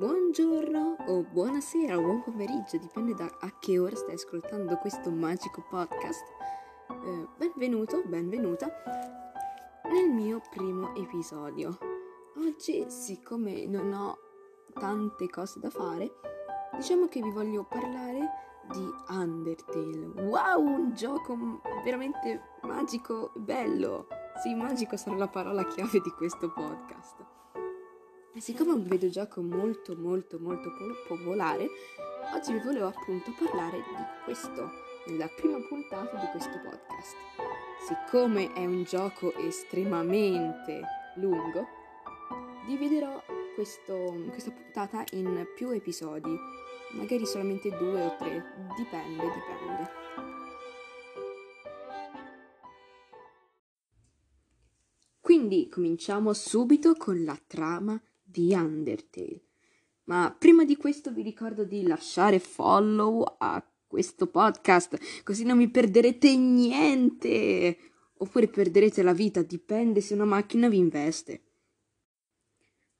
Buongiorno o buonasera o buon pomeriggio, dipende da a che ora stai ascoltando questo magico podcast. Eh, benvenuto, benvenuta nel mio primo episodio. Oggi, siccome non ho tante cose da fare, diciamo che vi voglio parlare di Undertale. Wow, un gioco veramente magico, bello. Sì, magico sarà la parola chiave di questo podcast. E siccome è un videogioco molto molto molto popolare, oggi vi volevo appunto parlare di questo, nella prima puntata di questo podcast. Siccome è un gioco estremamente lungo, dividerò questo, questa puntata in più episodi, magari solamente due o tre, dipende, dipende. Quindi cominciamo subito con la trama di Undertale. Ma prima di questo vi ricordo di lasciare follow a questo podcast, così non mi perderete niente. Oppure perderete la vita, dipende se una macchina vi investe.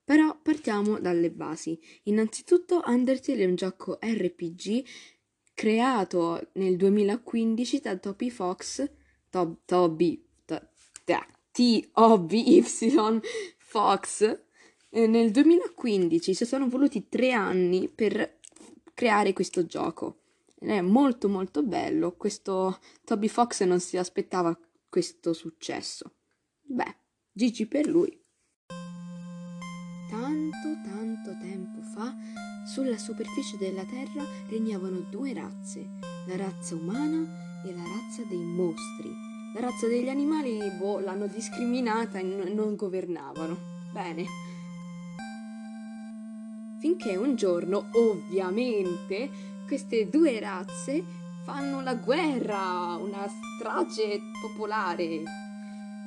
Però partiamo dalle basi. Innanzitutto Undertale è un gioco RPG creato nel 2015 da Toby Fox, Tob, Toby, T-O-B-Y Fox, eh, nel 2015 si sono voluti tre anni per creare questo gioco. È molto molto bello. Questo Toby Fox non si aspettava questo successo. Beh, Gigi per lui. Tanto tanto tempo fa, sulla superficie della Terra regnavano due razze, la razza umana e la razza dei mostri. La razza degli animali, boh, l'hanno discriminata e non governavano. Bene finché un giorno, ovviamente, queste due razze fanno la guerra, una strage popolare.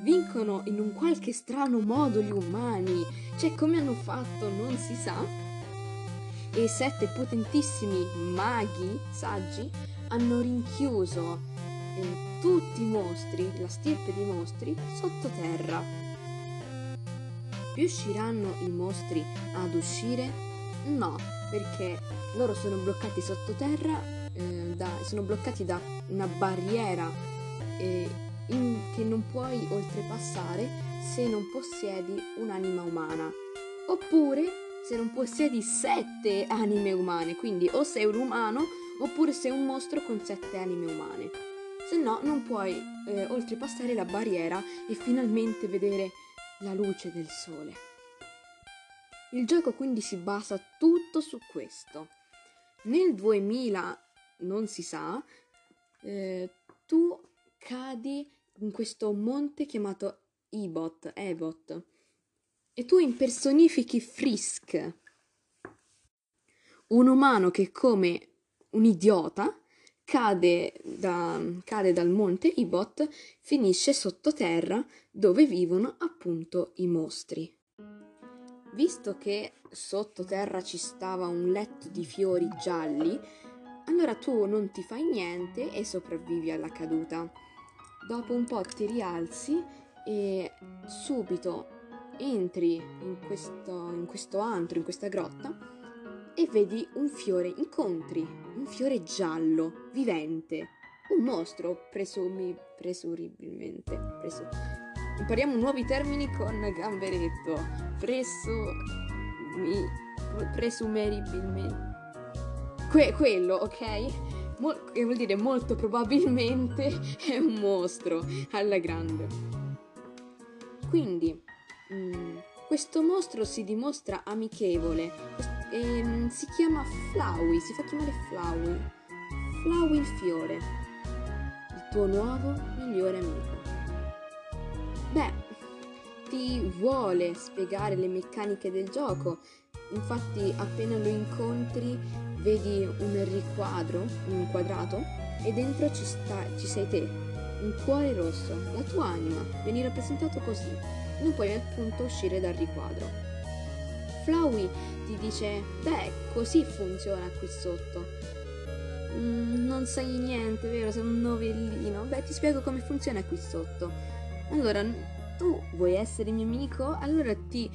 Vincono in un qualche strano modo gli umani, cioè come hanno fatto non si sa. E sette potentissimi maghi saggi hanno rinchiuso eh, tutti i mostri, la stirpe di mostri, sottoterra. Riusciranno i mostri ad uscire? No, perché loro sono bloccati sottoterra, eh, da, sono bloccati da una barriera eh, in, che non puoi oltrepassare se non possiedi un'anima umana. Oppure se non possiedi sette anime umane, quindi o sei un umano oppure sei un mostro con sette anime umane. Se no non puoi eh, oltrepassare la barriera e finalmente vedere la luce del sole. Il gioco quindi si basa tutto su questo. Nel 2000, non si sa, eh, tu cadi in questo monte chiamato Ebot, Ebot, e tu impersonifichi Frisk, un umano che come un idiota cade, da, cade dal monte Ebot, finisce sottoterra dove vivono appunto i mostri. Visto che sottoterra ci stava un letto di fiori gialli, allora tu non ti fai niente e sopravvivi alla caduta. Dopo un po' ti rialzi e subito entri in questo, in questo antro, in questa grotta e vedi un fiore, incontri un fiore giallo, vivente, un mostro, presumi, presumibilmente, presu- Impariamo nuovi termini con gamberetto. Presso... Mi, presumeribilmente. Que- quello, ok? Mo- che vuol dire molto probabilmente è un mostro alla grande. Quindi, mh, mm, questo mostro si dimostra amichevole. E, mh, mm, si chiama Flowey, si fa chiamare Flowey. Flowey il fiore. Il tuo nuovo migliore amico. Beh, ti vuole spiegare le meccaniche del gioco. Infatti, appena lo incontri, vedi un riquadro, un quadrato, e dentro ci, sta, ci sei te, un cuore rosso, la tua anima, vieni rappresentato così. Non puoi appunto uscire dal riquadro. Flowey ti dice, beh, così funziona qui sotto. Mm, non sai niente, vero? Sei un novellino. Beh, ti spiego come funziona qui sotto. Allora, tu vuoi essere mio amico? Allora ti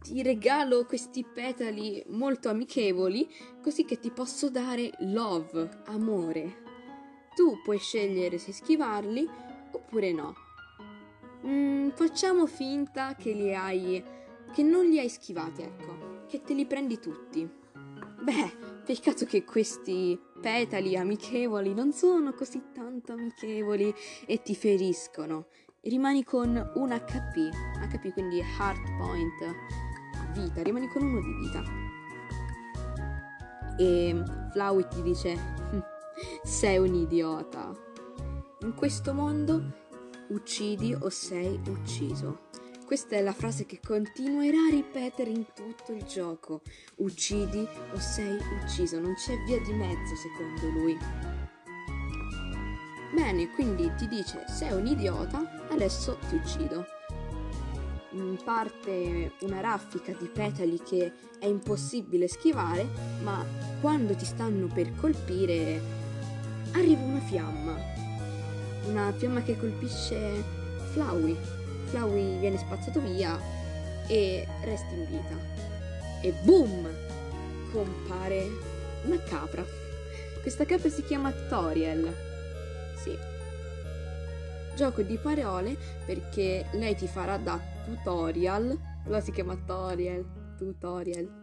ti regalo questi petali molto amichevoli così che ti posso dare love, amore. Tu puoi scegliere se schivarli oppure no. Mm, facciamo finta che li hai che non li hai schivati, ecco, che te li prendi tutti. Beh, peccato che questi petali amichevoli non sono così tanto amichevoli e ti feriscono. Rimani con un HP, HP quindi Heart Point, vita, rimani con uno di vita. E Flowey ti dice, hm, sei un idiota. In questo mondo uccidi o sei ucciso. Questa è la frase che continuerà a ripetere in tutto il gioco. Uccidi o sei ucciso, non c'è via di mezzo secondo lui. Bene, quindi ti dice sei un idiota, adesso ti uccido. Parte una raffica di petali che è impossibile schivare, ma quando ti stanno per colpire arriva una fiamma. Una fiamma che colpisce Flowey Flowey viene spazzato via e resta in vita. E boom! Compare una capra. Questa capra si chiama Toriel. Gioco di parole perché lei ti farà da tutorial. La si chiama Toriel. Tutorial.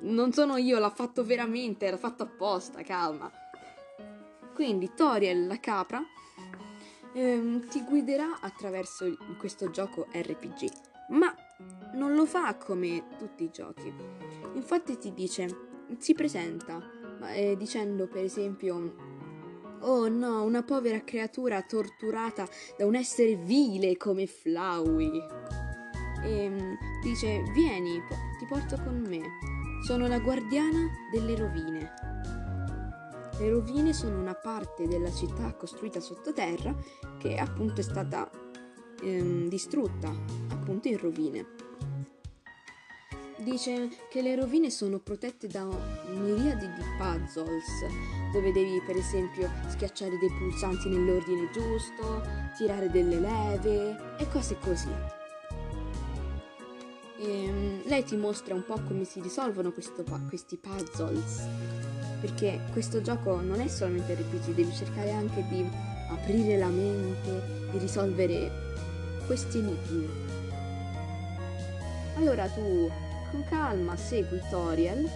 Non sono io, l'ha fatto veramente, l'ha fatto apposta, calma. Quindi Toriel la capra ehm, ti guiderà attraverso questo gioco RPG, ma non lo fa come tutti i giochi. Infatti ti dice, si presenta eh, dicendo per esempio Oh no, una povera creatura torturata da un essere vile come Flowey. E ehm, dice: Vieni, ti porto con me. Sono la guardiana delle rovine. Le rovine sono una parte della città costruita sottoterra che appunto è stata ehm, distrutta, appunto in rovine. Dice che le rovine sono protette da miriadi di puzzles, dove devi per esempio schiacciare dei pulsanti nell'ordine giusto, tirare delle leve e cose così. E, ehm, lei ti mostra un po' come si risolvono questo, questi puzzles perché questo gioco non è solamente RPG, devi cercare anche di aprire la mente, di risolvere questi enigmi. Allora tu con calma segui Toriel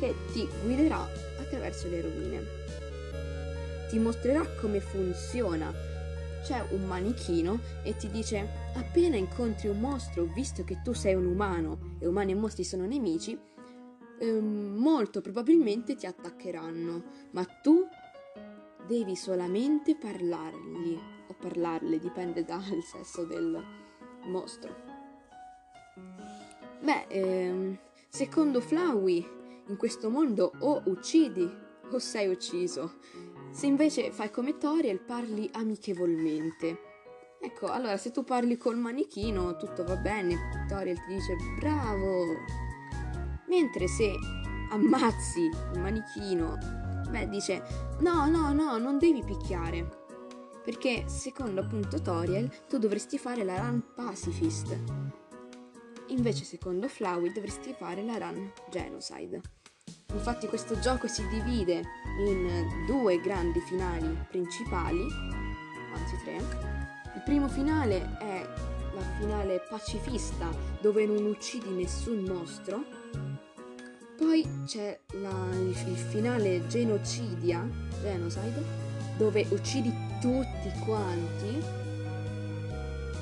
che ti guiderà attraverso le rovine. Ti mostrerà come funziona. C'è un manichino e ti dice appena incontri un mostro, visto che tu sei un umano e umani e mostri sono nemici, Ehm, molto probabilmente ti attaccheranno, ma tu devi solamente parlargli o parlarle, dipende dal sesso del mostro. Beh, ehm, secondo Flowey, in questo mondo o uccidi o sei ucciso. Se invece fai come Toriel, parli amichevolmente. Ecco, allora se tu parli col manichino, tutto va bene. Toriel ti dice bravo, Mentre se ammazzi il manichino, beh, dice no, no, no, non devi picchiare. Perché secondo appunto Toriel tu dovresti fare la run pacifist. Invece secondo Flowey dovresti fare la run genocide. Infatti questo gioco si divide in due grandi finali principali, anzi tre. Il primo finale è la finale pacifista dove non uccidi nessun mostro poi c'è la, il, finale genocidia, genocide, dove uccidi tutti quanti.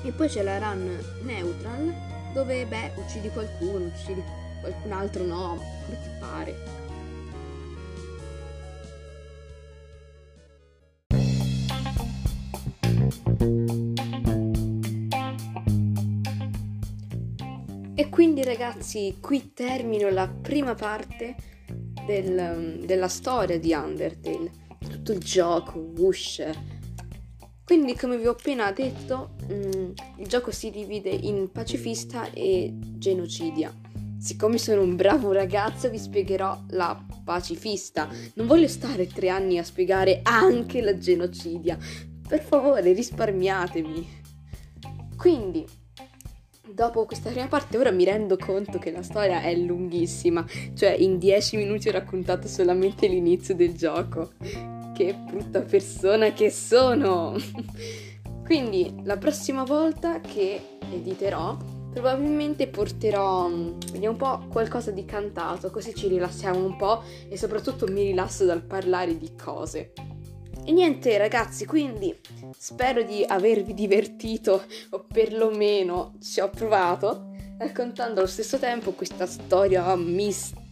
E poi c'è la run neutral, dove beh, uccidi qualcuno, uccidi qualcun altro no, come ti pare. quindi ragazzi, qui termino la prima parte del, della storia di Undertale, tutto il gioco, Wush. Quindi come vi ho appena detto, mh, mm, il gioco si divide in pacifista e genocidia. Siccome sono un bravo ragazzo vi spiegherò la pacifista. Non voglio stare tre anni a spiegare anche la genocidia. Per favore risparmiatemi. Quindi, dopo questa prima parte ora mi rendo conto che la storia è lunghissima, cioè in 10 minuti ho raccontato solamente l'inizio del gioco. Che brutta persona che sono! Quindi la prossima volta che editerò probabilmente porterò, vediamo un po', qualcosa di cantato, così ci rilassiamo un po' e soprattutto mi rilasso dal parlare di cose. E niente ragazzi, quindi spero di avervi divertito o perlomeno ci ho provato raccontando allo stesso tempo questa storia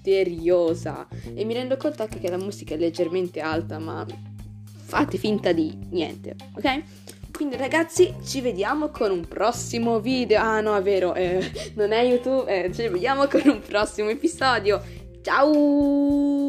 misteriosa e mi rendo conto anche che la musica è leggermente alta ma fate finta di niente, ok? Quindi ragazzi ci vediamo con un prossimo video, ah no è vero, eh, non è YouTube, eh, ci vediamo con un prossimo episodio, ciao!